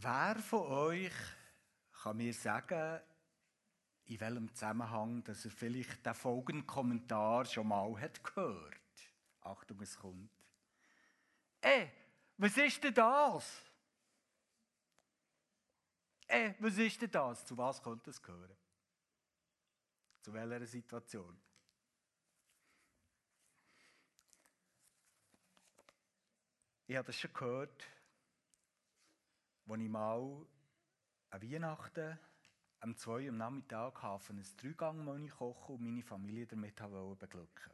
Wer von euch kann mir sagen, in welchem Zusammenhang, dass er vielleicht den folgenden Kommentar schon mal hat gehört? Achtung, es kommt. Ey, was ist denn das? Ey, was ist denn das? Zu was könnte das gehören? Zu welcher Situation? Ich habe das schon gehört, als ich mal an Weihnachten am 2 am Nachmittag ein Dreigang kochen und meine Familie damit beglücken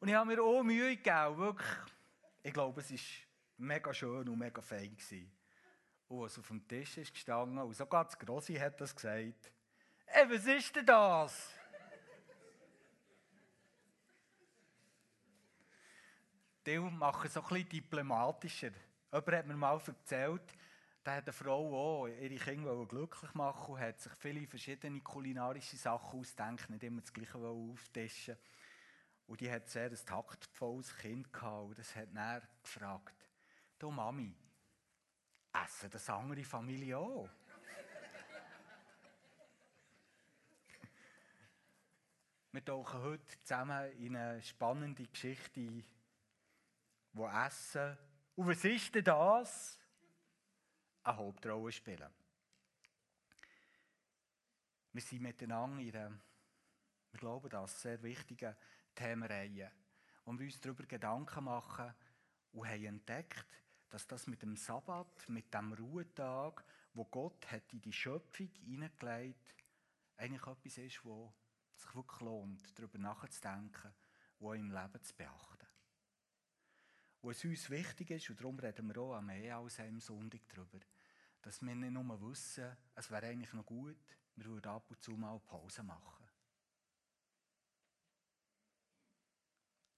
Und ich habe mir auch Mühe gegeben, wirklich. Ich glaube, es war mega schön und mega fein. Gewesen. Und was auf dem Tisch ist gestanden, und sogar das Grossi hat das gesagt, ey, was ist denn das? Die machen es so ein bisschen diplomatischer. Jemand hat mir mal erzählt, da hat eine Frau auch ihre Kinder glücklich machen und hat sich viele verschiedene kulinarische Sachen ausgedacht, nicht immer das Gleiche auftischen. Und die hat sehr ein taktvolles Kind gehabt und das hat dann gefragt, du Mami, essen das andere Familie auch? Wir tauchen heute zusammen in eine spannende Geschichte, wo Essen, und was ist denn das? Eine Hauptrolle spielen. Wir sind miteinander in einer, wir glauben das, sehr wichtigen Themenreihe. Und wir uns darüber Gedanken machen und haben entdeckt, dass das mit dem Sabbat, mit dem Ruhetag, wo Gott hat in die Schöpfung hineingelegt, eigentlich etwas ist, wo sich wirklich lohnt, darüber nachzudenken und im Leben zu beachten. Wo es uns wichtig ist, und darum reden wir auch am mehr als einem Sonntag darüber, dass wir nicht nur wissen, es wäre eigentlich noch gut, wir würden ab und zu mal Pause machen.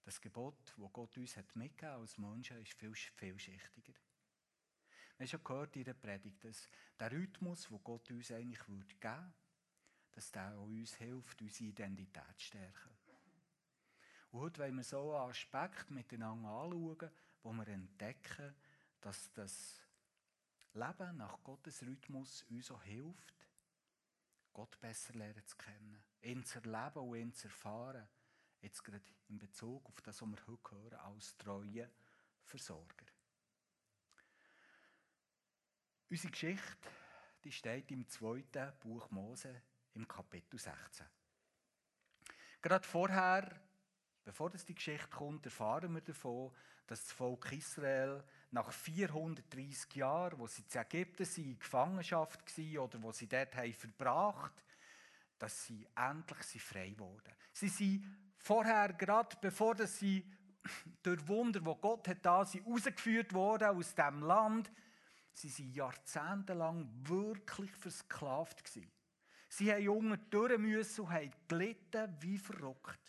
Das Gebot, das Gott uns hat mitgegeben als Menschen, ist viel vielschichtiger. Wir haben schon gehört in der Predigt, dass der Rhythmus, den Gott uns eigentlich geben würde, dass der uns hilft, unsere Identität zu stärken. Und heute wollen wir so einen Aspekt miteinander anschauen, wo wir entdecken, dass das Leben nach Gottes Rhythmus uns auch hilft, Gott besser lernen zu kennen, ihn zu erleben und ihn zu erfahren jetzt gerade in Bezug auf das, was wir heute hören, als treue Versorger. Unsere Geschichte die steht im zweiten Buch Mose im Kapitel 16. Gerade vorher, bevor das die Geschichte kommt, erfahren wir davon, dass das Volk Israel nach 430 Jahren, wo sie in Ägypten waren, in Gefangenschaft waren oder wo sie dort haben verbracht dass sie endlich frei wurden. Sie sind vorher, gerade bevor sie durch Wunder, wo Gott hat da sie rausgeführt worden aus dem Land, sie sind jahrzehntelang wirklich versklavt. Sie haben durch müssen und haben gelitten wie verrückt.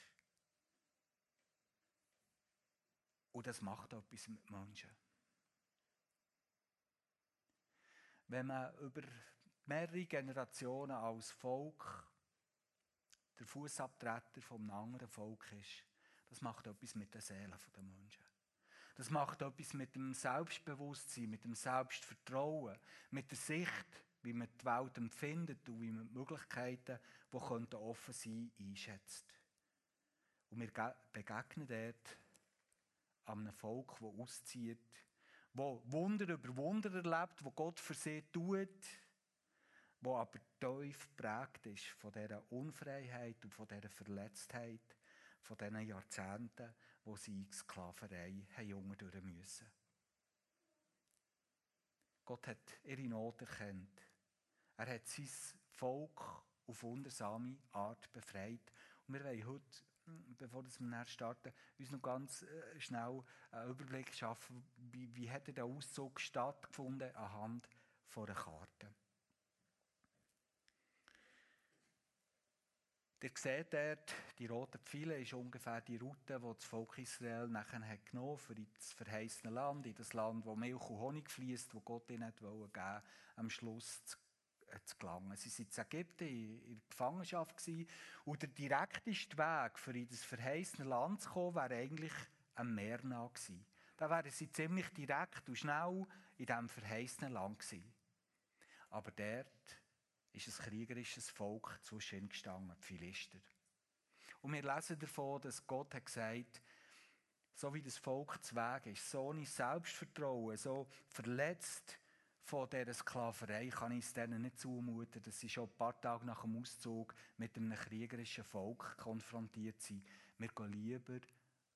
Und das macht etwas mit Menschen. Wenn man über mehrere Generationen als Volk der Fußabtreter einem anderen Volk ist, das macht etwas mit der Seele der Menschen. Das macht etwas mit dem Selbstbewusstsein, mit dem Selbstvertrauen, mit der Sicht, wie man die Welt empfindet und wie man die Möglichkeiten, die könnten offen sein, einschätzt. Und wir begegnen dort einem Volk, das auszieht, wo Wunder über Wunder erlebt, wo Gott für sie tut, wo aber tief geprägt ist von dieser Unfreiheit und von dieser Verletztheit, von diesen Jahrzehnten, wo sie in Sklaverei haben müssen. Gott hat ihre Not erkannt. Er hat sein Volk auf wundersame Art befreit. Und wir wollen heute, bevor wir starten, uns noch ganz äh, schnell einen Überblick schaffen, wie, wie hat der Auszug stattgefunden anhand von einer Karte. Ihr seht dort, die roten Pfeile ist ungefähr die Route, die das Volk Israel nachher hat genommen für das verheißene Land, in das Land, wo Milch und Honig fließt, wo Gott ihnen geben wollte, am Schluss zu, zu gelangen. Sie waren in Ägypten in, der Gefangenschaft und der direkteste Weg, für in das verheißene Land zu kommen, wäre eigentlich am Meer gewesen. da wären sie ziemlich direkt und schnell in diesem verheißenen Land gewesen. Aber dort ist ein kriegerisches Volk zwischen ihnen gestanden, die Philister. Und wir lesen davon, dass Gott hat gesagt, so wie das Volk zu Weg ist, so ohne Selbstvertrauen, so verletzt von dieser Sklaverei, kann ich es denen nicht zumuten, dass sie schon ein paar Tage nach dem Auszug mit einem kriegerischen Volk konfrontiert sind. Wir gehen lieber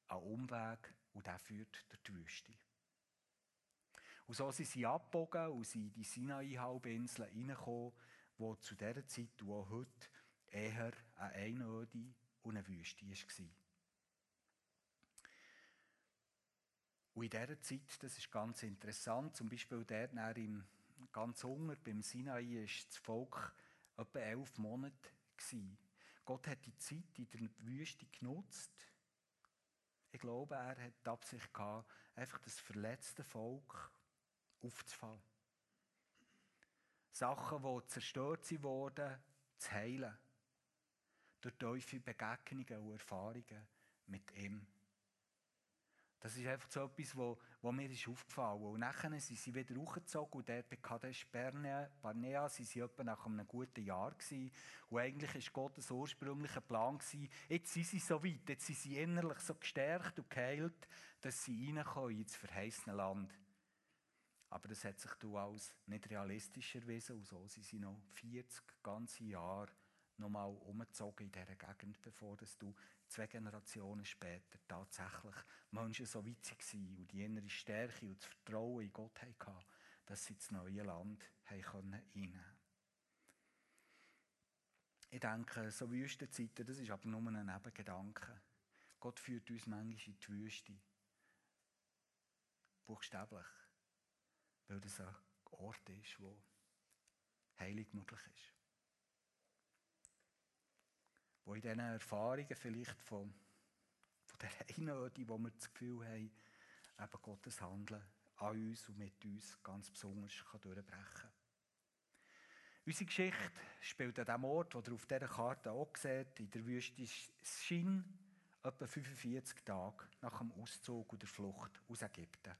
einen Umweg und der führt durch die Wüste. Und so sind sie abgebogen und sind in die Sinai-Halbinsel reingekommen, wo zu dieser Zeit und heute eher eine Einöde und eine Wüste war. Und in dieser Zeit, das ist ganz interessant, zum Beispiel dort im ganz Hunger beim Sinai ist das Volk etwa elf Monate gewesen. Gott hat die Zeit in der Wüste genutzt. Ich glaube, er hat die Absicht gehabt, einfach das verletzte Volk aufzufangen. Sachen, die zerstört wurden, zu heilen. Durch tiefe Begegnungen und Erfahrungen mit ihm. Das ist einfach so etwas, wo, wo mir ist aufgefallen ist. Und nachher sind sie wieder hochgezogen und dort bei Kadesh Barnea, sind sie etwa nach einem guten Jahr gewesen. Und eigentlich war Gottes ursprünglicher Plan, gewesen, jetzt sind sie so weit, jetzt sind sie innerlich so gestärkt und geheilt, dass sie reinkommen ins verheißene Land. Aber das hat sich als nicht realistisch erwiesen und so sind sie noch 40 ganze Jahre nochmal umgezogen in dieser Gegend, bevor du zwei Generationen später tatsächlich Menschen so weit waren und die innere Stärke und das Vertrauen in Gott hatten, dass sie das neue Land einnehmen können. Ich denke, so Wüstenzeiten, das ist aber nur ein Nebengedanke. Gott führt uns manchmal in die Wüste. Buchstäblich. Weil das ein Ort ist, wo heilig möglich ist wo in diesen Erfahrungen vielleicht von, von der Einöde, wo wir das Gefühl haben, eben Gottes Handeln an uns und mit uns ganz besonders kann durchbrechen kann. Unsere Geschichte spielt an dem Ort, den ihr auf dieser Karte auch seht, in der Wüste Shin, etwa 45 Tage nach dem Auszug und der Flucht aus Ägypten.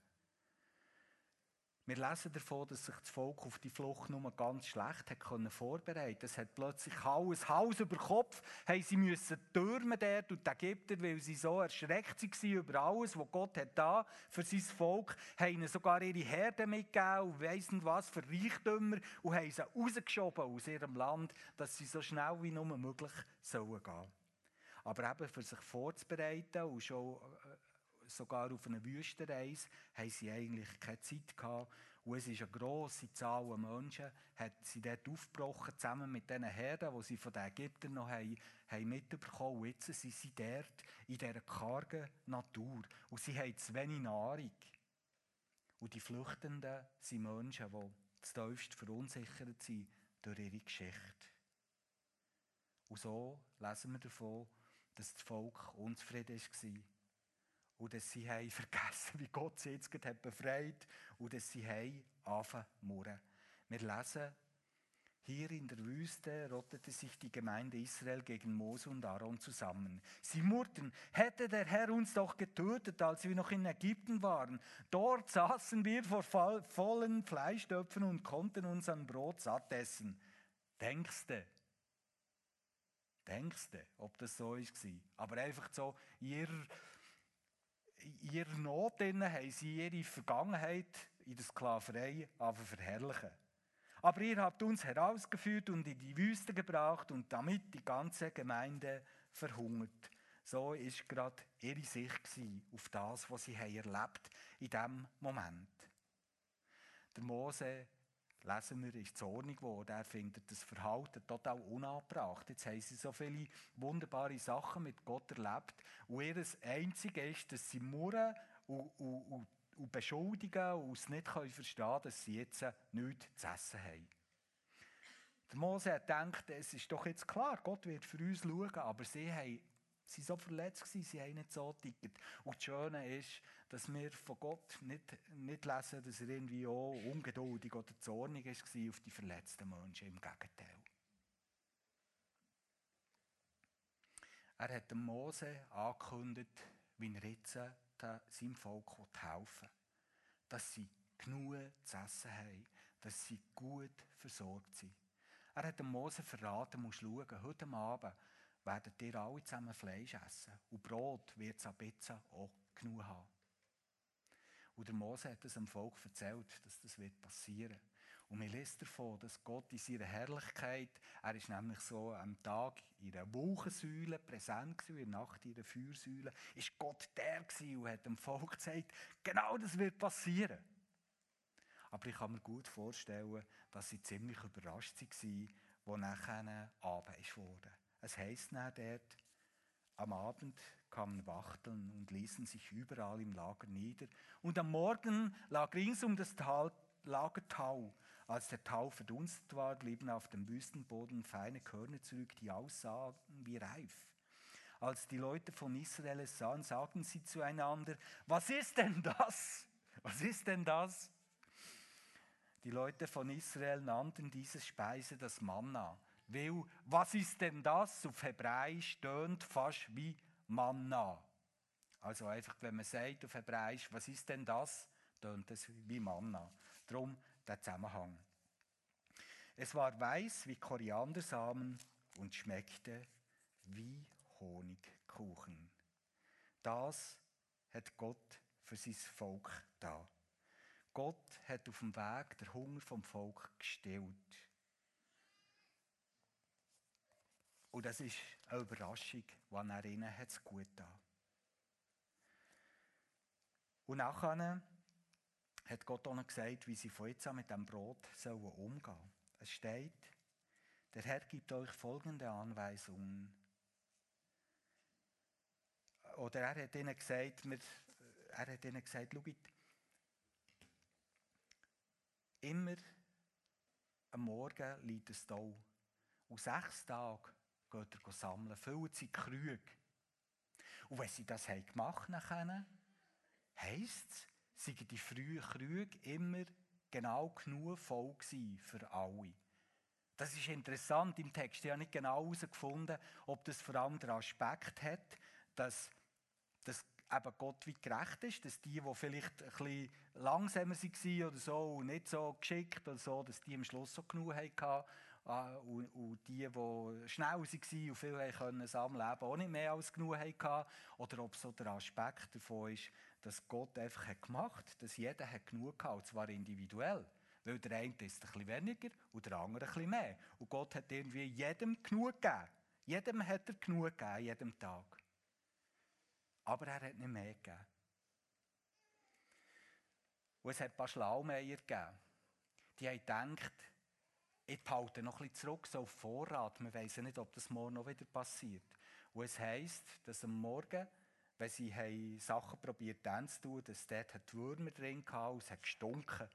Wir lesen davon, dass sich das Volk auf die Flucht nur ganz schlecht hat vorbereiten. Es hat plötzlich alles Haus über Kopf, haben sie müssen türmen dort und Ägypter, weil sie so erschreckt waren über alles, was Gott hat da für sein Volk, haben ihnen sogar ihre Herde mitgegeben und weiss nicht was für Reichtümer und haben sie rausgeschoben aus ihrem Land, dass sie so schnell wie nur möglich sollen gehen. Aber eben für sich vorzubereiten und schon äh, sogar auf einer Wüstenreise, haben sie eigentlich keine Zeit gehabt. Und es ist eine grosse Zahl an Menschen, hat sie dort aufgebrochen, zusammen mit den Herden, die sie von den Ägyptern noch haben, haben mitbekommen. Und jetzt sind sie dort in dieser kargen Natur. Und sie haben zu wenig Nahrung. Und die Flüchtenden sind Menschen, die zu tiefst verunsichert sind durch ihre Geschichte. Und so lesen wir davon, dass das Volk unzufrieden war und dass sie haben vergessen, wie Gott sie jetzt hat befreit und dass sie haben angefangen Wir lesen, hier in der Wüste rottete sich die Gemeinde Israel gegen Mose und Aaron zusammen. Sie murrten, hätte der Herr uns doch getötet, als wir noch in Ägypten waren. Dort saßen wir vor vollen Fleischtöpfen und konnten uns an Brot satt essen. Denkste, denkste, ob das so war. Aber einfach so ihrer in ihrer Not haben sie ihre Vergangenheit in der Sklaverei verherrlichen. Aber ihr habt uns herausgeführt und in die Wüste gebracht und damit die ganze Gemeinde verhungert. So ist gerade ihre Sicht auf das, was sie erlebt in diesem Moment. Der Mose lesen wir, ist zornig geworden. Er findet das Verhalten total unangebracht. Jetzt haben sie so viele wunderbare Sachen mit Gott erlebt. Und ihr Einzige ist, dass sie murren und, und, und, und beschuldigen und es nicht verstehen können, dass sie jetzt nichts zu essen haben. Der Mose hat gedacht, es ist doch jetzt klar, Gott wird für uns schauen, aber sie haben Sie waren so verletzt, sie haben nicht so ticket. Und das Schöne ist, dass wir von Gott nicht, nicht lesen, dass er irgendwie auch ungeduldig oder zornig war auf die verletzten Menschen. Im Gegenteil. Er hat dem Mose angekündigt, wie er jetzt seinem Volk helfen will. Dass sie genug zu essen haben, dass sie gut versorgt sind. Er hat dem Mose verraten, musst schauen, heute Abend werdet ihr alle zusammen Fleisch essen. Und Brot wird es an Pizza auch genug haben. Und der Mose hat es dem Volk erzählt, dass das wird passieren. Und man liest davon, dass Gott in seiner Herrlichkeit, er ist nämlich so am Tag in einer Wolkensäule präsent gewesen, in der Nacht in einer Feuersäule, ist Gott der gewesen und hat dem Volk gesagt, genau das wird passieren. Aber ich kann mir gut vorstellen, dass sie ziemlich überrascht waren, wo nachher Abend wurde. Es heisst dann dort, am Abend kamen Wachteln und ließen sich überall im Lager nieder. Und am Morgen lag rings um das Tal Lager Tau. Als der Tau verdunstet war, blieben auf dem Wüstenboden feine Körner zurück, die aussahen wie reif. Als die Leute von Israel es sahen, sagten sie zueinander, was ist denn das? Was ist denn das? Die Leute von Israel nannten diese Speise das Manna. Weil, was ist denn das? Auf Hebräisch tönt fast wie Manna. Also einfach, wenn man sagt auf Hebräisch, was ist denn das? Tönt es wie Manna. Darum der Zusammenhang. Es war weiß wie Koriandersamen und schmeckte wie Honigkuchen. Das hat Gott für sein Volk da. Gott hat auf dem Weg der Hunger vom Volk gestillt. Und das ist eine Überraschung, wann er ihnen es gut da. Und nachher hat Gott noch gesagt, wie sie von jetzt an mit dem Brot umgehen sollen. Es steht, der Herr gibt euch folgende Anweisungen. Oder er hat ihnen gesagt, er hat ihnen gesagt, schaut, immer am Morgen liegt es Tau. Und sechs Tage geht er sammeln, füllen sie Krüge. Und wenn sie das gemacht haben, heisst es, seien die frühen Krüge immer genau genug voll für alle. Das ist interessant im Text. Ich habe nicht genau herausgefunden, ob das vor allem den Aspekt hat, dass, dass eben Gott wie gerecht ist, dass die, die vielleicht ein bisschen langsamer waren oder so nicht so geschickt oder so, dass die am Schluss so genug hatten und, und, die, die schnell waren und viel können sammeln konnten, auch nicht mehr als genug hatten. Oder ob so der Aspekt davon ist, dass Gott einfach hat gemacht hat, dass jeder hat genug hatte, und zwar individuell. Weil der eine ist ein bisschen weniger und der andere ein bisschen mehr. Und Gott hat irgendwie jedem genug gegeben. Jedem hat er genug gegeben, jedem Tag. Aber er hat nicht mehr gegeben. Und es hat ein paar Schlaumeier gegeben. Die haben gedacht, ich behalte noch bisschen zurück, so auf Vorrat. Wir wissen nicht, ob das morgen noch wieder passiert. Und es heisst, dass am Morgen wenn sie haben Sachen probiert zu tun, dass dort hat Würmer drin hatten und es hat gestunken.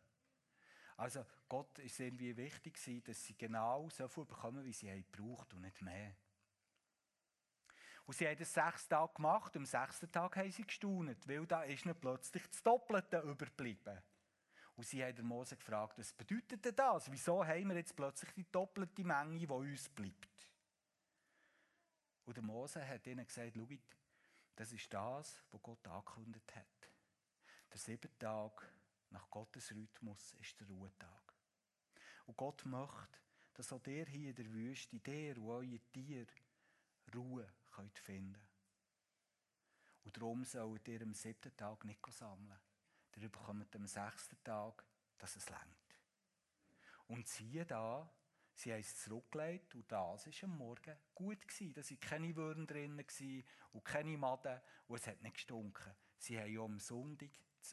Also Gott ist irgendwie wichtig dass sie genau so viel bekommen, wie sie haben gebraucht und nicht mehr. Und sie haben das sechs Tage gemacht und am sechsten Tag haben sie gestaunt, weil da ist ihnen plötzlich das Doppelte überblieben. Und sie haben Mose gefragt, was bedeutet denn das? Wieso haben wir jetzt plötzlich die doppelte Menge, die uns bleibt? Und der Mose hat ihnen gesagt, schaut, das ist das, was Gott angekündigt hat. Der siebte Tag nach Gottes Rhythmus ist der Ruhetag. Und Gott möchte, dass auch der hier in der Wüste, der und eure Tiere Ruhe könnt finden Und darum sollt ihr am siebten Tag nicht sammeln. Ihr bekommt am sechsten Tag, dass es längt. Und siehe da, Sie haben es zurückgelegt und das war am Morgen gut. Gewesen. Da waren keine Würmer drin und keine Maden und es hat nicht gestunken. Sie haben ja am Sonntag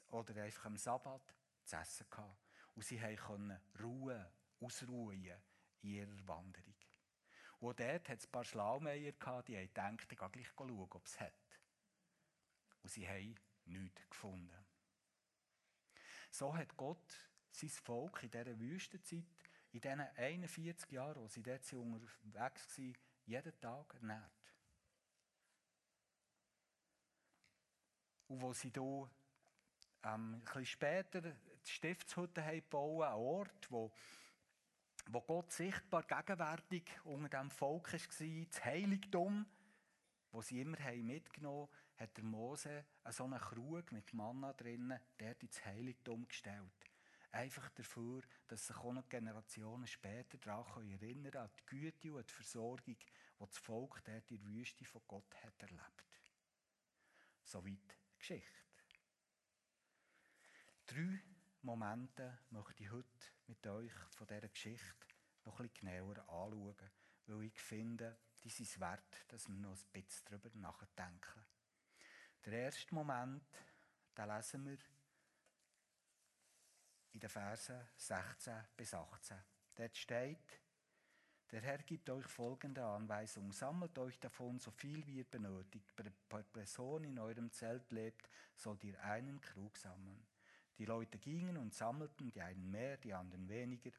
oder einfach am Sabbat zu essen gehabt. Und sie konnten ruhen, ausruhen in ihrer Wanderung. Und dort hat es ein paar Schlaumeier gehabt, die haben gedacht, ich gehe gleich schauen, ob es hat. Und sie haben nichts gefunden. So hat Gott sein Volk in dieser Wüstenzeit in diesen 41 Jahren, wo sie dort unterwegs waren, jeden Tag ernährt. Und wo sie hier ähm, ein bisschen später die Stiftshütte haben gebaut, ein Ort, wo, wo Gott sichtbar gegenwärtig unter dem Volk war, das Heiligtum, wo sie immer haben mitgenommen hat der Mose so einen Krug mit Manna drinnen, der ins Heiligtum gestellt. Einfach dafür, dass sich auch noch Generationen später daran erinnern können, an die Güte und die Versorgung, die das Volk dort in der Wüste von Gott hat erlebt. Soweit Geschichte. Drei Momente möchte ich heute mit euch von dieser Geschichte noch bisschen genauer anschauen, weil ich finde, die sind es wert, dass wir noch ein bisschen darüber nachdenken. Der erste Moment, den lesen wir in den Versen 16 bis 18. Dort steht, der Herr gibt euch folgende Anweisung. Sammelt euch davon so viel wie ihr benötigt. Per Person in eurem Zelt lebt, sollt ihr einen Krug sammeln. Die Leute gingen und sammelten, die einen mehr, die anderen weniger.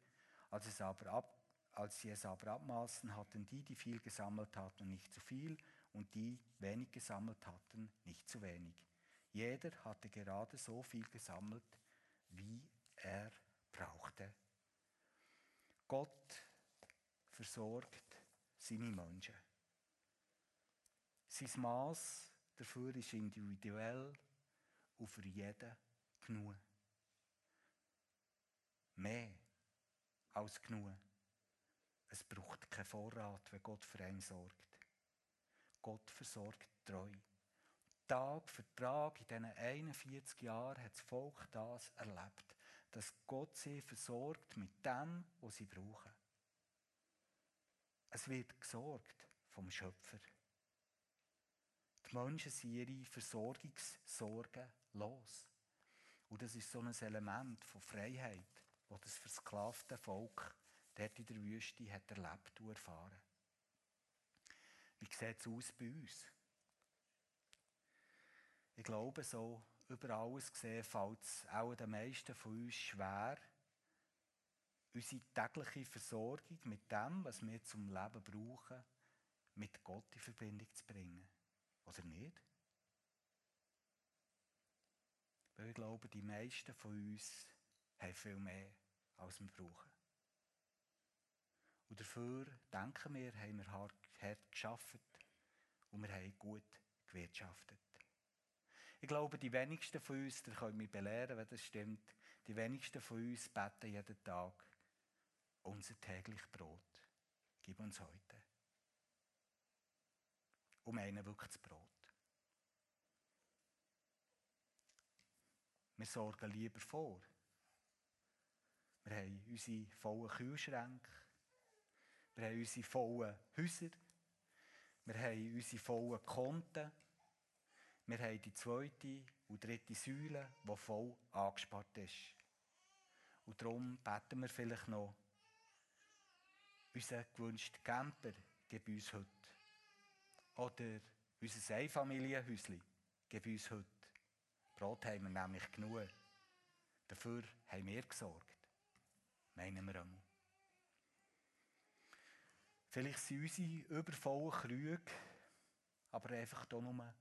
Als, es aber ab, als sie es aber abmaßen, hatten die, die viel gesammelt hatten, nicht zu viel und die wenig gesammelt hatten, nicht zu wenig. Jeder hatte gerade so viel gesammelt, wie er brauchte. Gott versorgt seine Menschen. Sein Maß dafür ist individuell und für jeden genug. Mehr als genug. Es braucht keinen Vorrat, wenn Gott für einen sorgt. Gott versorgt treu. Tag für Tag in diesen 41 Jahren hat das Volk das erlebt, dass Gott sie versorgt mit dem, was sie brauchen. Es wird gesorgt vom Schöpfer. Die Menschen sind ihre Versorgungssorgen los. Und das ist so ein Element von Freiheit, das das versklavte Volk dort in der Wüste hat erlebt und erfahren. Wie sieht es aus bei uns? Ich glaube, so über alles gesehen fällt es auch den meisten von uns schwer, unsere tägliche Versorgung mit dem, was wir zum Leben brauchen, mit Gott in Verbindung zu bringen. Oder nicht? Weil ich glaube, die meisten von uns haben viel mehr, als wir brauchen. Und dafür, denken wir, haben wir hart, geschafft und wir haben gut gewirtschaftet. Ich glaube, die wenigsten von uns, da können mich belehren, wenn das stimmt, die wenigsten von uns beten jeden Tag, unser täglich Brot, gib uns heute. Und meinen wirklich das Brot. Wir sorgen lieber vor. Wir haben unsere vollen Kühlschränke. Wir haben unsere vollen Häuser. Wir haben unsere vollen Konten. Wir haben die zweite und dritte Säule, die voll angespart ist. Und darum beten wir vielleicht noch, unser gewünschter Camper gibt uns heute. Oder unser Einfamilienhäuschen gibt uns heute. Brot haben wir nämlich genug. Dafür haben wir gesorgt. Meinen wir einmal. Vielleicht sind unsere übervollen Krüge aber einfach hier nur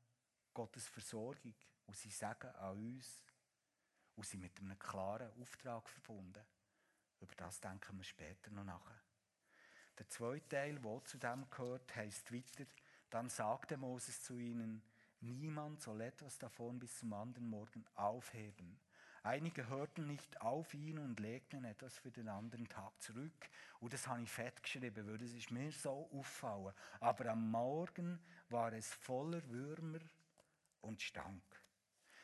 Gottes Versorgung und sie sagen an uns und sie mit einem klaren Auftrag verbunden. Über das denken wir später noch nach. Der zweite Teil, der zu dem gehört, heißt weiter, dann sagte Moses zu ihnen, niemand soll etwas davon bis zum anderen Morgen aufheben. Einige hörten nicht auf ihn und legten etwas für den anderen Tag zurück. Und das habe ich fett geschrieben, weil ist mir so auffallen. Aber am Morgen war es voller Würmer und Stank.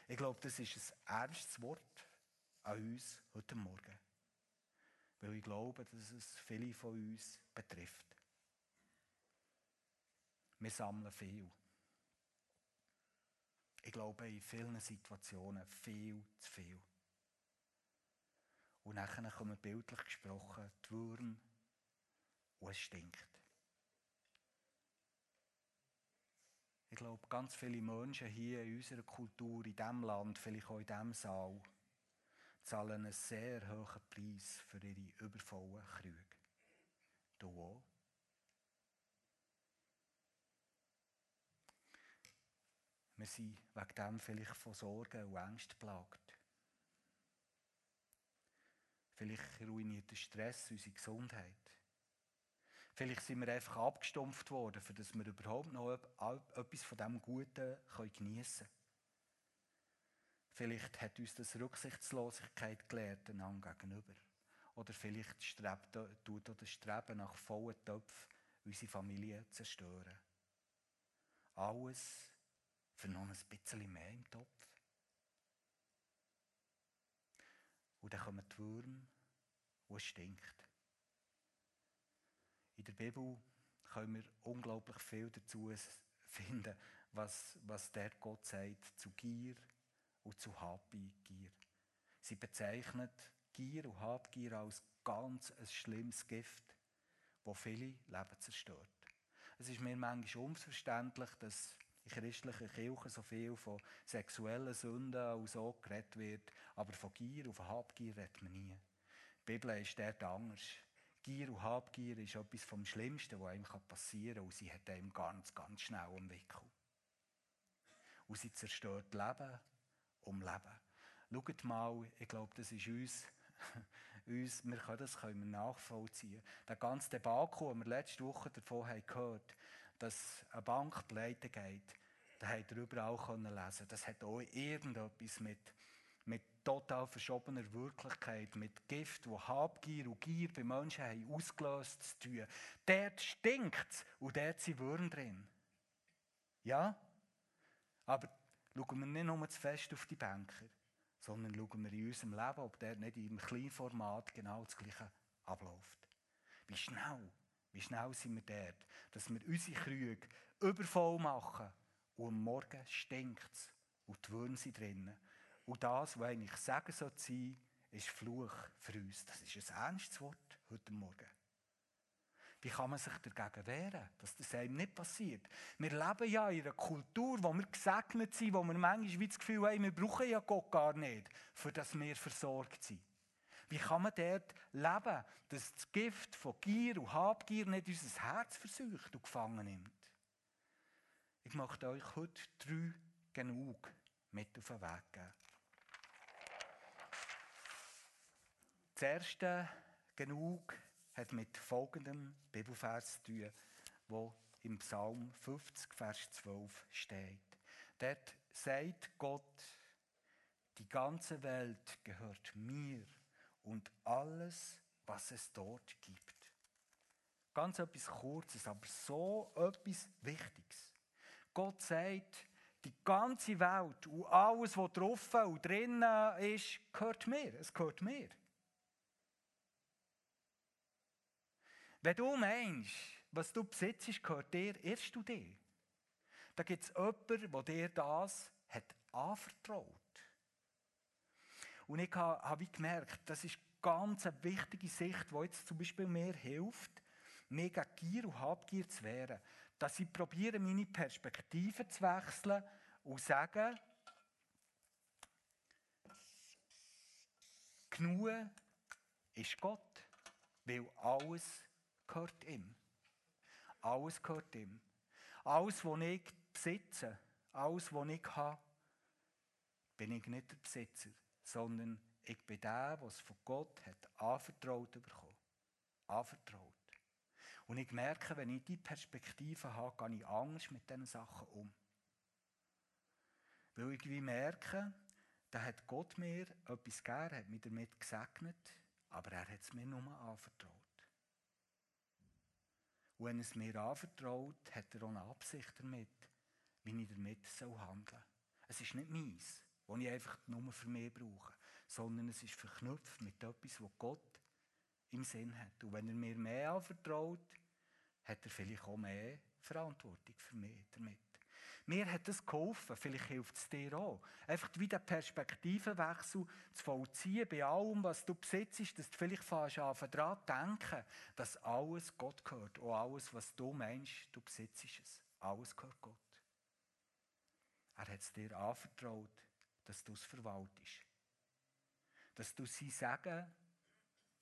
Ich glaube, das ist ein ernstes Wort an uns heute Morgen. Weil ich glaube, dass es viele von uns betrifft. Wir sammeln viel. Ich glaube, in vielen Situationen viel zu viel. Und nachher kommen bildlich gesprochen die Würm und es stinkt. Ich glaube, ganz viele Menschen hier in unserer Kultur, in diesem Land, vielleicht auch in diesem Saal, zahlen einen sehr hohen Preis für ihre übervollen Krüge. Du auch? Wir sind wegen dem vielleicht von Sorgen und Ängsten plagt. Vielleicht ruiniert der Stress unsere Gesundheit. Vielleicht sind wir einfach abgestumpft worden, für dass wir überhaupt noch etwas von dem Guten geniessen können. Vielleicht hat uns das Rücksichtslosigkeit gelehrt, einander gegenüber. Oder vielleicht strebt, tut das Streben nach vollen Töpfen unsere Familie zerstören. Alles für noch ein bisschen mehr im Topf. Und dann kommen die Würmer und es stinkt. In der Bibel können wir unglaublich viel dazu finden, was, was der Gott sagt zu Gier und zu Habgier. Sie bezeichnet Gier und Habgier als ganz ein schlimmes Gift, das viele Leben zerstört. Es ist mir manchmal unverständlich, dass in christlichen Kirchen so viel von sexuellen Sünden und so geredet wird, aber von Gier und Habgier redet man nie. Die Bibel ist dort anders. Gier und Habgier ist etwas vom Schlimmsten, was einem passieren kann und sie hat einem ganz, ganz schnell am Wickel. Und sie zerstört Leben um Leben. Schaut mal, ich glaube, das ist uns, uns wir können das können wir nachvollziehen. Der ganze Debakel, den wir letzte Woche davon haben gehört dass eine Bank pleite geht, da habt ihr überall können lesen. Das hat auch irgendetwas mit, mit total verschobener Wirklichkeit, mit Gift, wo Habgier und Gier bei Menschen haben ausgelöst zu tun. Dort stinkt es und dort sind Würmer drin. Ja? Aber schauen wir nicht nur zu fest auf die Banker, sondern schauen wir in unserem Leben, ob der nicht im Kleinformat genau das Gleiche abläuft. Wie schnell, wie schnell sind wir dort, dass wir unsere Krüge übervoll machen und am Morgen stinkt es und die Würmer sind drinnen. Und das, was eigentlich sagen soll sein, ist Fluch für uns. Das ist ein ernstes Wort heute Morgen. Wie kann man sich dagegen wehren, dass das einem nicht passiert? Wir leben ja in einer Kultur, wo wir gesegnet sind, wo wir manchmal das Gefühl haben, wir brauchen ja Gott gar nicht, für das wir versorgt sind. Wie kann man dort leben, dass das Gift von Gier und Habgier nicht unser Herz versucht und gefangen nimmt? Ich möchte euch heute drei genug mit auf den Weg geben. Das erste genug hat mit folgendem Bibelvers zu tun, wo im Psalm 50, Vers 12 steht. Dort sagt Gott, die ganze Welt gehört mir und alles, was es dort gibt. Ganz etwas Kurzes, aber so etwas Wichtiges. Gott sagt, die ganze Welt und alles, was drauf und drinnen ist, gehört mir. Es gehört mir. Wenn du meinst, was du besitzt, gehört dir, erst du dir. Da gibt es jemanden, der dir das hat anvertraut. Und ich habe gemerkt, das ist ganz eine wichtige Sicht, die jetzt zum Beispiel mir hilft, mir gegen Gier und Habgier zu wehren. Dass ich probiere, meine Perspektive zu wechseln und sagen, genug ist Gott, weil alles gehört ihm. Alles gehört ihm. Alles, was ich besitze, alles, was ich habe, bin ich nicht der Besitzer, sondern ich bin der, der es von Gott hat anvertraut bekommen. Anvertraut. Und ich merke, wenn ich diese Perspektive habe, gehe ich anders mit diesen Sachen um. Weil ich merke, da hat Gott mir etwas gegeben, hat mich damit gesegnet, aber er hat es mir nur anvertraut. Und wenn er es mir anvertraut, hat er auch eine Absicht damit, wie ich damit handeln soll. Es ist nicht meins, das ich einfach nur für mich brauche, sondern es ist verknüpft mit etwas, was Gott im Sinn hat. Und wenn er mir mehr anvertraut, hat er vielleicht auch mehr Verantwortung für mich damit. Mir hat das geholfen, vielleicht hilft es dir auch. Einfach wieder Perspektivenwechsel zu vollziehen bei allem, was du besitzt, dass du vielleicht fast an daran denken, dass alles Gott gehört. Und alles, was du meinst, du besitzt es. Alles gehört Gott. Er hat es dir anvertraut, dass du es verwaltest. Dass du sein Segen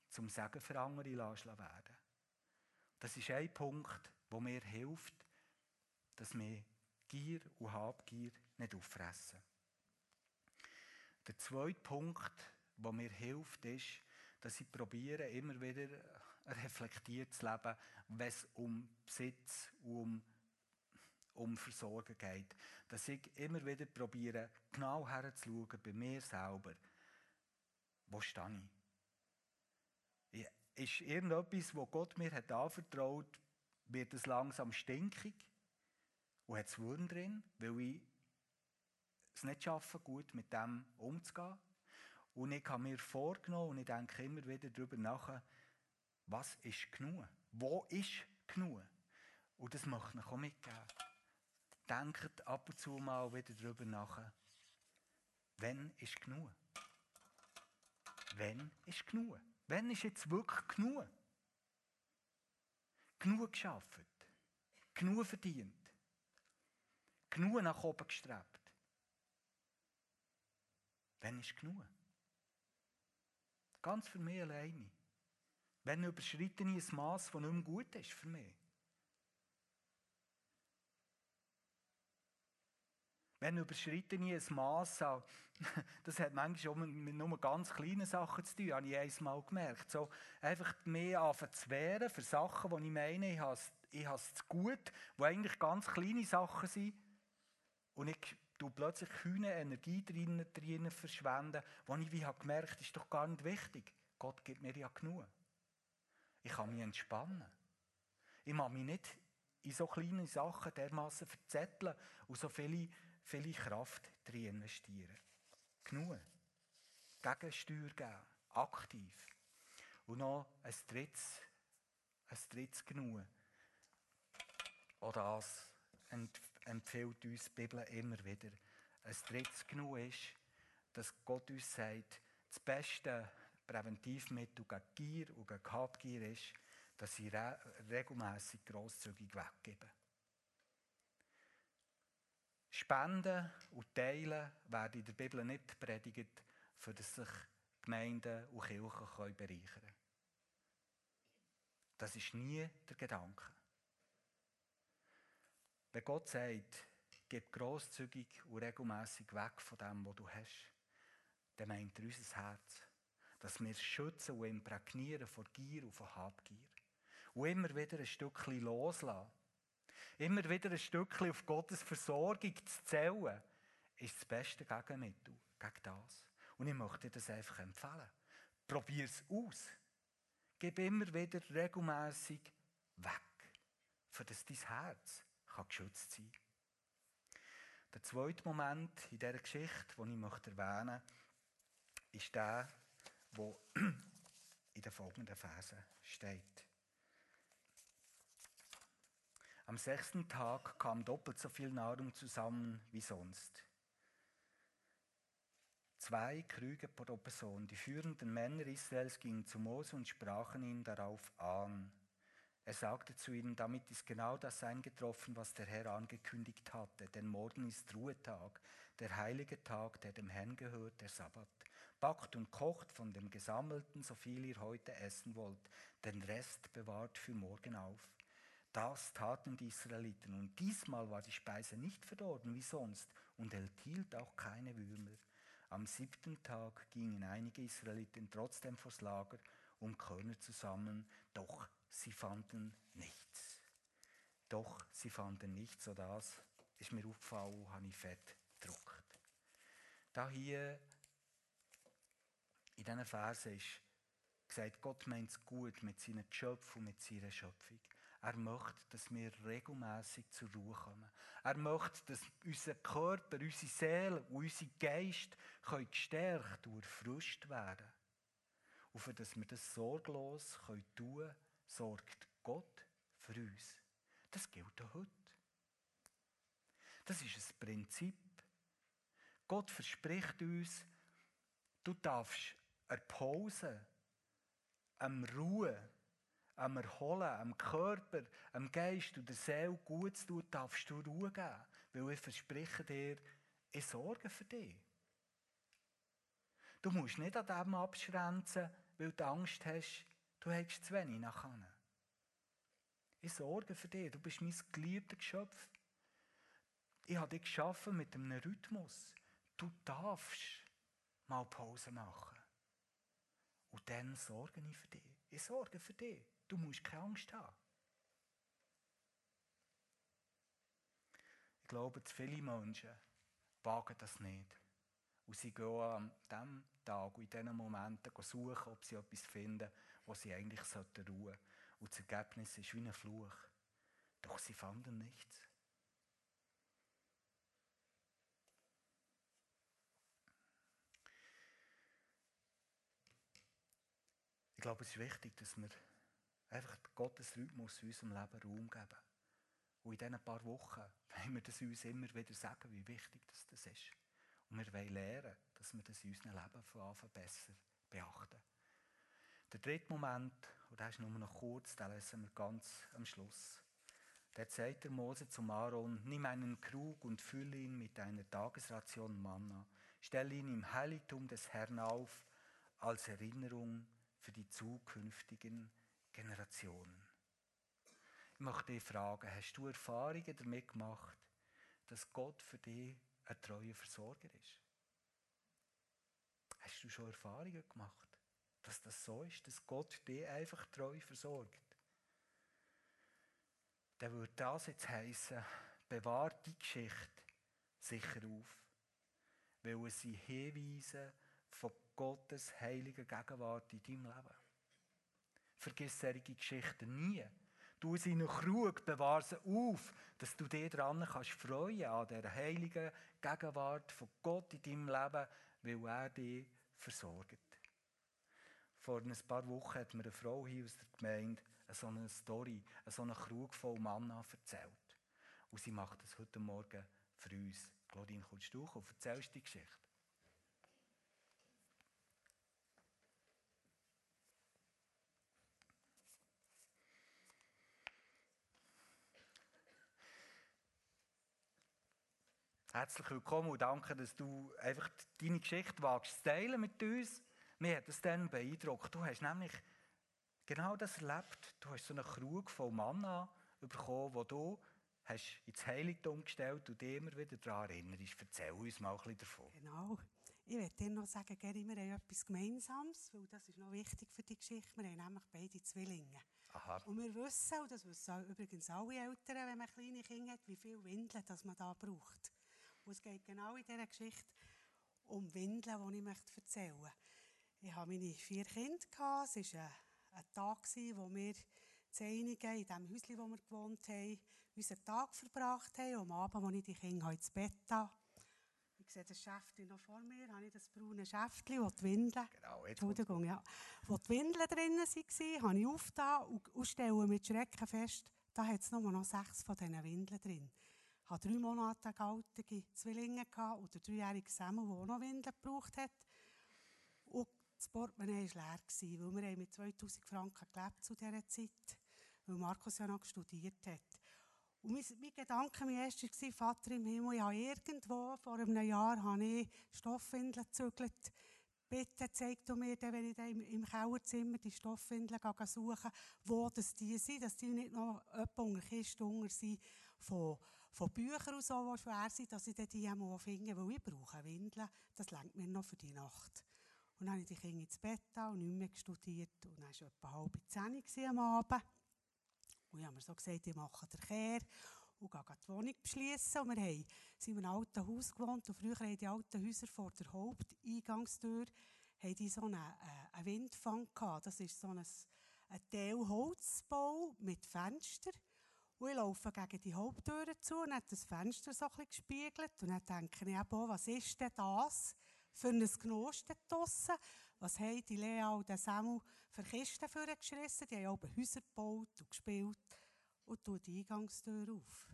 zum Segen für andere lässt werden. Das ist ein Punkt, der mir hilft, dass wir Gier und Habgier nicht auffressen. Der zweite Punkt, der mir hilft, ist, dass ich probiere, immer wieder reflektiertes Leben, wenn es um Besitz und um, um Versorgen geht. Dass ich immer wieder probiere, genau herzuschauen bei mir selber. Wo stehe ich? Ist irgendetwas, wo Gott mir hat anvertraut, wird es langsam stinkig und hat es Wurm drin, weil ich es nicht schaffe, gut mit dem umzugehen. Und ich habe mir vorgenommen und ich denke immer wieder darüber nach, was ist genug? Wo ist genug? Und das möchte ich auch mitgeben. Denkt ab und zu mal wieder darüber nach, wann ist genug? Wann ist genug? Wann ist jetzt wirklich genug? Genug geschafft, genug verdient, genug nach oben gestrebt. Wann ist genug? Ganz für mich alleine. Wenn überschreite ich ein Maß, das nicht mehr gut ist für mich. Wenn überschreite ich ein Maß an, das hat manchmal mit nur ganz kleinen Sachen zu tun, habe ich einmal gemerkt. So einfach mehr anfangen zu wehren für Sachen, die ich meine, ich habe es, ich habe es zu gut, die eigentlich ganz kleine Sachen sind. Und ich du plötzlich keine Energie drinnen, drinnen verschwenden, wo ich wie habe gemerkt, ist doch gar nicht wichtig. Gott gibt mir ja genug. Ich kann mich entspannen. Ich mag mich nicht in so kleine Sachen dermaßen verzetteln und so viele, viele Kraft drin investieren. Genug. Gegensteuer geben. Aktiv. Und noch ein drittes, ein drittes Genug. Oder das empfiehlt uns die Bibel immer wieder. Ein drittes Genug ist, dass Gott uns sagt, das beste Präventivmittel gegen Gier und gegen Habgier ist, dass sie re regelmässig grosszügig weggeben. Spenden und Teilen werden in der Bibel nicht predigt, für dass sich Gemeinden und Kirchen bereichern können. Das ist nie der Gedanke. Wenn Gott sagt, gib grosszügig und regelmäßig weg von dem, was du hast, dann meint er unser Herz dass wir schützen und imprägnieren vor Gier und vor Habgier. Und immer wieder ein Stückchen loslassen. Immer wieder ein Stückchen auf Gottes Versorgung zu zählen, ist das beste Gegenmittel gegen das. Und ich möchte dir das einfach empfehlen. Probier es aus. Gib immer wieder regelmäßig weg, für dass dein Herz kann geschützt sein kann. Der zweite Moment in dieser Geschichte, den ich erwähnen möchte, ist der, wo in den folgenden Versen steht. Am sechsten Tag kam doppelt so viel Nahrung zusammen wie sonst. Zwei Krüge pro Person. Die führenden Männer Israels gingen zu Mose und sprachen ihn darauf an. Er sagte zu ihnen, damit ist genau das eingetroffen, was der Herr angekündigt hatte, denn morgen ist Ruhetag, der heilige Tag, der dem Herrn gehört, der Sabbat. Backt und kocht von dem Gesammelten, so viel ihr heute essen wollt. Den Rest bewahrt für morgen auf. Das taten die Israeliten. Und diesmal war die Speise nicht verdorben wie sonst und enthielt auch keine Würmer. Am siebten Tag gingen einige Israeliten trotzdem vors Lager, um Körner zu sammeln, doch sie fanden nichts. Doch sie fanden nichts, so das ist mir aufgefallen, habe ich fett gedruckt. Da hier in diesen Versen ist gesagt, Gott meint es gut mit seinen Geschöpfen und mit seiner Schöpfung. Er möchte, dass wir regelmäßig zur Ruhe kommen. Er möchte, dass unser Körper, unsere Seele und unser Geist können gestärkt und erfrischt werden Und für das wir das sorglos können tun können, sorgt Gott für uns. Das gilt auch heute. Das ist ein Prinzip. Gott verspricht uns, du darfst eine Pause, am Ruhe, am Erholen, am Körper, am Geist und der Seele gut zu tun, darfst du Ruhe geben. Weil ich verspreche dir, ich sorge für dich. Du musst nicht an dem abschränzen, weil du Angst hast, du hättest zu wenig nachher. Ich sorge für dich, du bist mein geliebter Geschöpf. Ich habe dich geschaffen mit einem Rhythmus. Du darfst mal Pause machen. Und dann sorge ich für dich. Ich sorge für dich. Du musst keine Angst haben. Ich glaube, zu viele Menschen wagen das nicht. Und sie gehen an diesem Tag und in diesen Momenten suchen, ob sie etwas finden, wo sie eigentlich ruhen sollten. Und das Ergebnis ist wie ein Fluch. Doch sie fanden nichts. Ich glaube, es ist wichtig, dass wir einfach Gottes Rhythmus in unserem Leben Raum geben. Und in diesen paar Wochen wollen wir das uns immer wieder sagen, wie wichtig das, das ist. Und wir wollen lernen, dass wir das in unserem Leben von Anfang besser beachten. Der dritte Moment, und der ist nur noch kurz, den lesen wir ganz am Schluss. Der sagt der Mose zum Aaron, nimm einen Krug und fülle ihn mit einer Tagesration Manna. Stell ihn im Heiligtum des Herrn auf, als Erinnerung für die zukünftigen Generationen. Ich möchte dich fragen, hast du Erfahrungen damit gemacht, dass Gott für dich ein treuer Versorger ist? Hast du schon Erfahrungen gemacht, dass das so ist, dass Gott dich einfach treu versorgt? Dann würde das jetzt heißen, bewahr die Geschichte sicher auf, weil es sie Hinweise von Gottes heiliger Gegenwart in deinem Leben. Vergiss solche Geschichten nie. Du sie noch Krug, bewahr sie auf, dass du dich daran kannst freuen an der heiligen Gegenwart von Gott in deinem Leben, weil er dich versorgt. Vor ein paar Wochen hat mir eine Frau hier aus der Gemeinde so eine Story, so einen Krug voll Manna erzählt. Und sie macht das heute Morgen für uns. Claudine, kommst du und erzählst die Geschichte? Herzlich willkommen und danke, dass du einfach deine Geschichte wagst zu teilen mit uns. Mir hat das dann beeindruckt. Du hast nämlich genau das erlebt. Du hast so einen Krug voll Manna bekommen, wo du hast ins Heiligtum gestellt und dich immer wieder daran erinnerst. Erzähl uns mal ein bisschen davon. Genau. Ich möchte dir noch sagen, Geri, wir haben etwas Gemeinsames, weil das ist noch wichtig für die Geschichte. Wir haben nämlich beide Zwillinge. Aha. Und wir wissen, und das wissen übrigens alle Eltern, wenn man kleine Kinder hat, wie viel Windeln das man da braucht. Und es geht genau in dieser Geschichte um Windeln, die ich möchte erzählen möchte. Ich hatte meine vier Kinder. Es war ein, Tag, wo wir in dem Häuschen, wo wir gewohnt haben, unseren Tag verbracht haben. Am Abend, als ich die Kinder ins Bett habe, ich sehe das Schäftchen noch vor mir, habe ich das braune Schäftchen, wo die Windeln, Genau, Entschuldigung, ja, wo die Windeln drin waren, habe ich aufgetan und, und stelle mit Schrecken fest, da hat es nur noch sechs von diesen Windeln drin. Hatte drei Monate alte Zwillinge und der dreijährige Samuel, der auch noch Windeln gebraucht hat. Und das Portemonnaie war leer, weil wir haben mit 2000 Franken gelebt zu dieser Zeit, weil Markus ja noch studiert hat. Und mein, mein Gedanke, mein erster war, Vater im Himmel, ich habe irgendwo vor einem Jahr habe ich Stoffwindeln gezügelt. Bitte zeig du mir, wenn ich im, im Kellerzimmer die Stoffwindeln gehe suchen wo das die sind, dass die nicht noch jemand unter Kisten sind von, von Büchern und so, die schwer sind, dass ich die einmal finde, weil ich brauche Windeln. Das lenkt mir noch für die Nacht. Und dann habe ich die Kinder ins Bett und nicht mehr studiert. Und dann war es etwa halb zehn am Abend. Und ich habe mir so gesagt, ich mache den Kehr und gehe die Wohnung beschließen. Und wir haben, sind in einem alten Haus gewohnt. Und früher haben die alten Häuser vor der Haupteingangstür haben die so einen, äh, einen Windfang gehabt. Das ist so ein, ein Teil Holzbau mit Fenstern. Und ich laufe gegen die Haupttür zu und hat das Fenster so ein gespiegelt. Und dann denke ich, eben, was ist denn das für ein Gnosten draussen? Was haben die Lea und der Samuel für Kisten vorgeschrissen? Die haben auch Häuser gebaut und gespielt. Und tue die Eingangstür auf.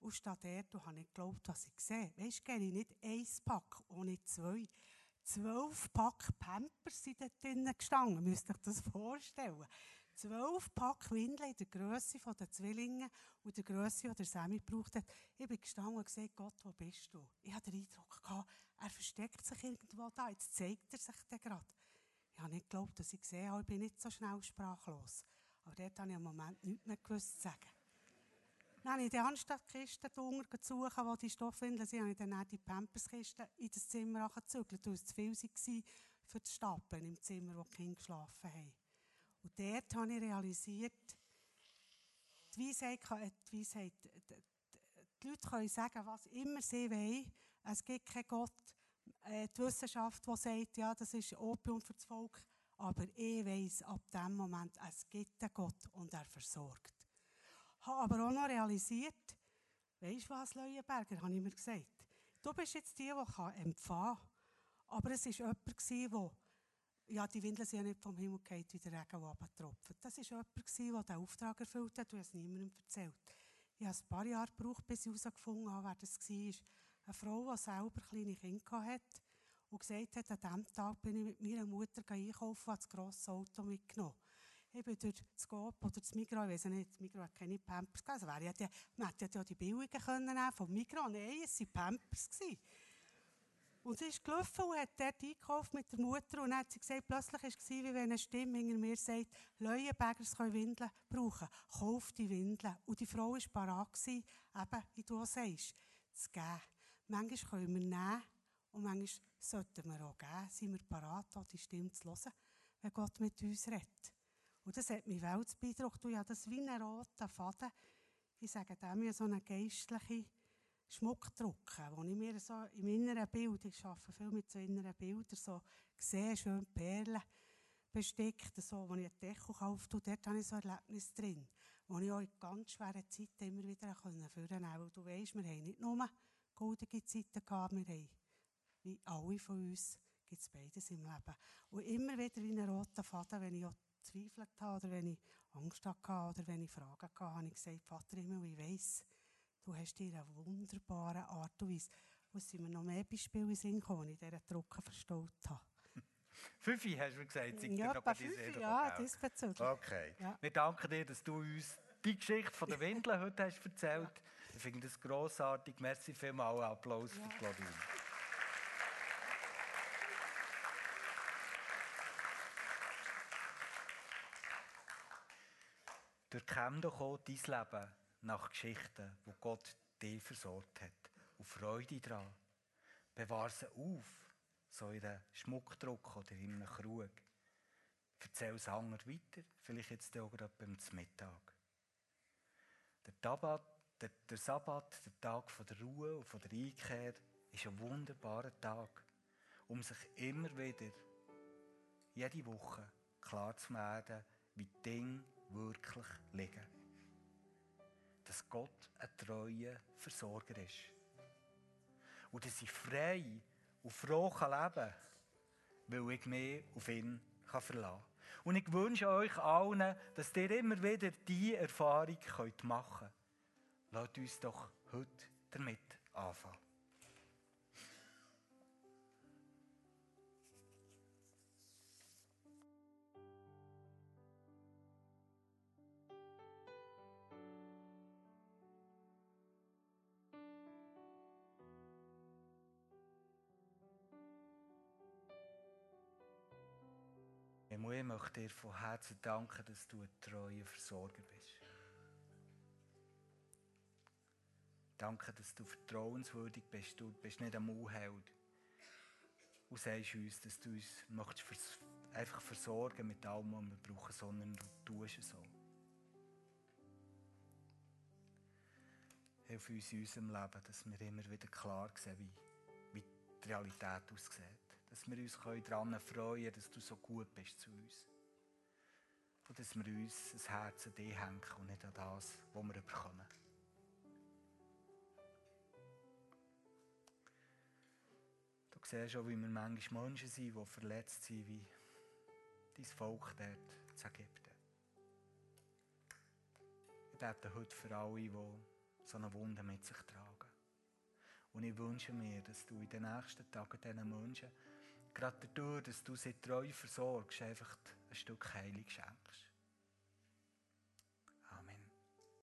Und statt dort und habe nicht geglaubt, was ich sehe. Weißt du, ich nicht ein Pack, nicht zwei. Zwölf Pack Pampers sind dort drinnen gestanden. Müsst ihr euch das vorstellen? Zwölf Pack Windeln in der Grösse der Zwillinge und der Grösse, die der Sammy gebraucht hat. Ich bin gestanden und gesagt, Gott, wo bist du? Ich hatte den Eindruck, gehabt, er versteckt sich irgendwo da. Jetzt zeigt er sich gerade. Ich habe nicht geglaubt, dass ich gesehen habe. Ich bin nicht so schnell sprachlos. Aber dort habe ich im Moment nichts mehr gewusst zu sagen. Dann habe ich die Anstadtkiste drunter suchen, wo die Stoffwindeln sind, habe ich dann die Pamperskiste in das Zimmer gezügelt, weil es zu viel war für das Stapeln im Zimmer, wo die Kinder geschlafen haben. Und dort habe ich realisiert, die Weisheit, kann, die, Weisheit, die Leute können sagen, was immer sie wollen. Es gibt keinen Gott. Äh, die Wissenschaft, die sagt, ja, das ist Opium für das Volk. Aber ich weiss ab dem Moment, es gibt einen Gott und er versorgt. Ich habe aber auch noch realisiert, weisst du was, Leuenberger, habe ich mir gesagt. Du bist jetzt die, die empfangen kann. Aber es war jemand, der, ja, die Windeln sind ja nicht vom Himmel gefallen, wie der Regen, der runtertropft. Das war jemand, der diesen Auftrag erfüllt hat und es niemandem erzählt. Ich habe ein paar Jahre gebraucht, bis ich herausgefunden habe, wer das war. Eine Frau, die selber kleine Kinder hatte und gesagt hat, an diesem Tag bin ich mit meiner Mutter einkaufen und habe das grosse Auto mitgenommen. Ich bin durch das Coop oder das Migros, ich weiß nicht, das Migros hat keine Pampers gehabt. Also wäre ja man hätte ja die billigen können vom Migros. Nein, es waren Pampers. Gewesen. Und sie ist gelaufen und hat dort eingekauft mit der Mutter und dann hat sie gesagt, plötzlich war es wie wenn eine Stimme hinter mir sagt, Leuenbergers können Windeln brauchen, kauf die Windeln. Und die Frau war parat, eben, wie du auch sagst, zu geben. Manchmal können wir nehmen und manchmal sollten wir auch geben, sind wir parat, die Stimme zu hören, wenn Gott mit uns redet. Und das hat mich welts beeindruckt. Und ja, das wie ein roter Faden. Ich sage dem ja so eine geistliche Schmuck drucken, wo ich mir so im inneren Bild, ich arbeite viel mit so inneren Bildern, so sehe, schön Perlen bestickt, so, wo ich ein Deko kaufe, dort habe ich so Erlebnis drin, wo ich auch in ganz schweren Zeiten immer wieder vornehmen konnte. Weil du weisst, wir haben nicht nur goldige Zeiten gehabt, wir haben, wie alle von uns, gibt es beides im Leben. Und immer wieder wie ein roter Faden, wenn ich auch gezweifelt habe oder wenn ich Angst hatte oder wenn ich Fragen hatte, habe ich gesagt, Vater Himmel, ich weiss, du hast dir eine wunderbare Art und Weise. Wo sind mir noch mehr Beispiele in Sinn gekommen, ich dieser Drucken verstaut habe. Fünfi hast du gesagt, sind ja, bei Fünfi, ja, diesbezüglich. Okay. Ja. Wir danken dir, dass du uns die Geschichte von der Windeln heute hast erzählt. Ich finde das grossartig. Merci vielmals. Applaus ja. für Claudine. Durchkämm doch auch dein Leben nach Geschichten, wo Gott dich versorgt hat. Und Freude daran. Bewahr sie auf, so in einem Schmuckdruck oder in einem Krug. Erzähl es anderen weiter, vielleicht jetzt auch gerade beim Mittag. Der, Tabat, der, der Sabbat, der Tag von der Ruhe und von der Einkehr, ist ein wunderbarer Tag, um sich immer wieder, jede Woche, klar zu werden, wie die Dinge wirklich liegen. Dass Gott ein treuer Versorger ist. Und dass ich frei und froh leben kann, weil ich mich auf ihn verlassen kann. Und ich wünsche euch allen, dass ihr immer wieder diese Erfahrung machen könnt. Lasst uns doch heute damit anfangen. Ich möchte dir von Herzen danken, dass du ein treuer Versorger bist. Danke, dass du vertrauenswürdig bist. Du bist nicht ein Mauheld. Und sagst uns, dass du uns möchtest einfach versorgen mit allem, was wir brauchen, sondern du tust es so. Hilf uns in unserem Leben, dass wir immer wieder klar sehen, wie, wie die Realität aussieht dass wir uns daran freuen können, dass du so gut bist zu uns. Und dass wir uns das Herz an dich hängen und nicht an das, was wir bekommen. Du siehst auch, wie wir manchmal Menschen sind, die verletzt sind, wie dein Volk dort zu Ägypten. Ich bete heute für alle, die so eine Wunde mit sich tragen. Und ich wünsche mir, dass du in den nächsten Tagen diesen Menschen gerade dadurch, dass du sie treu versorgst, einfach ein Stück Heilung schenkst.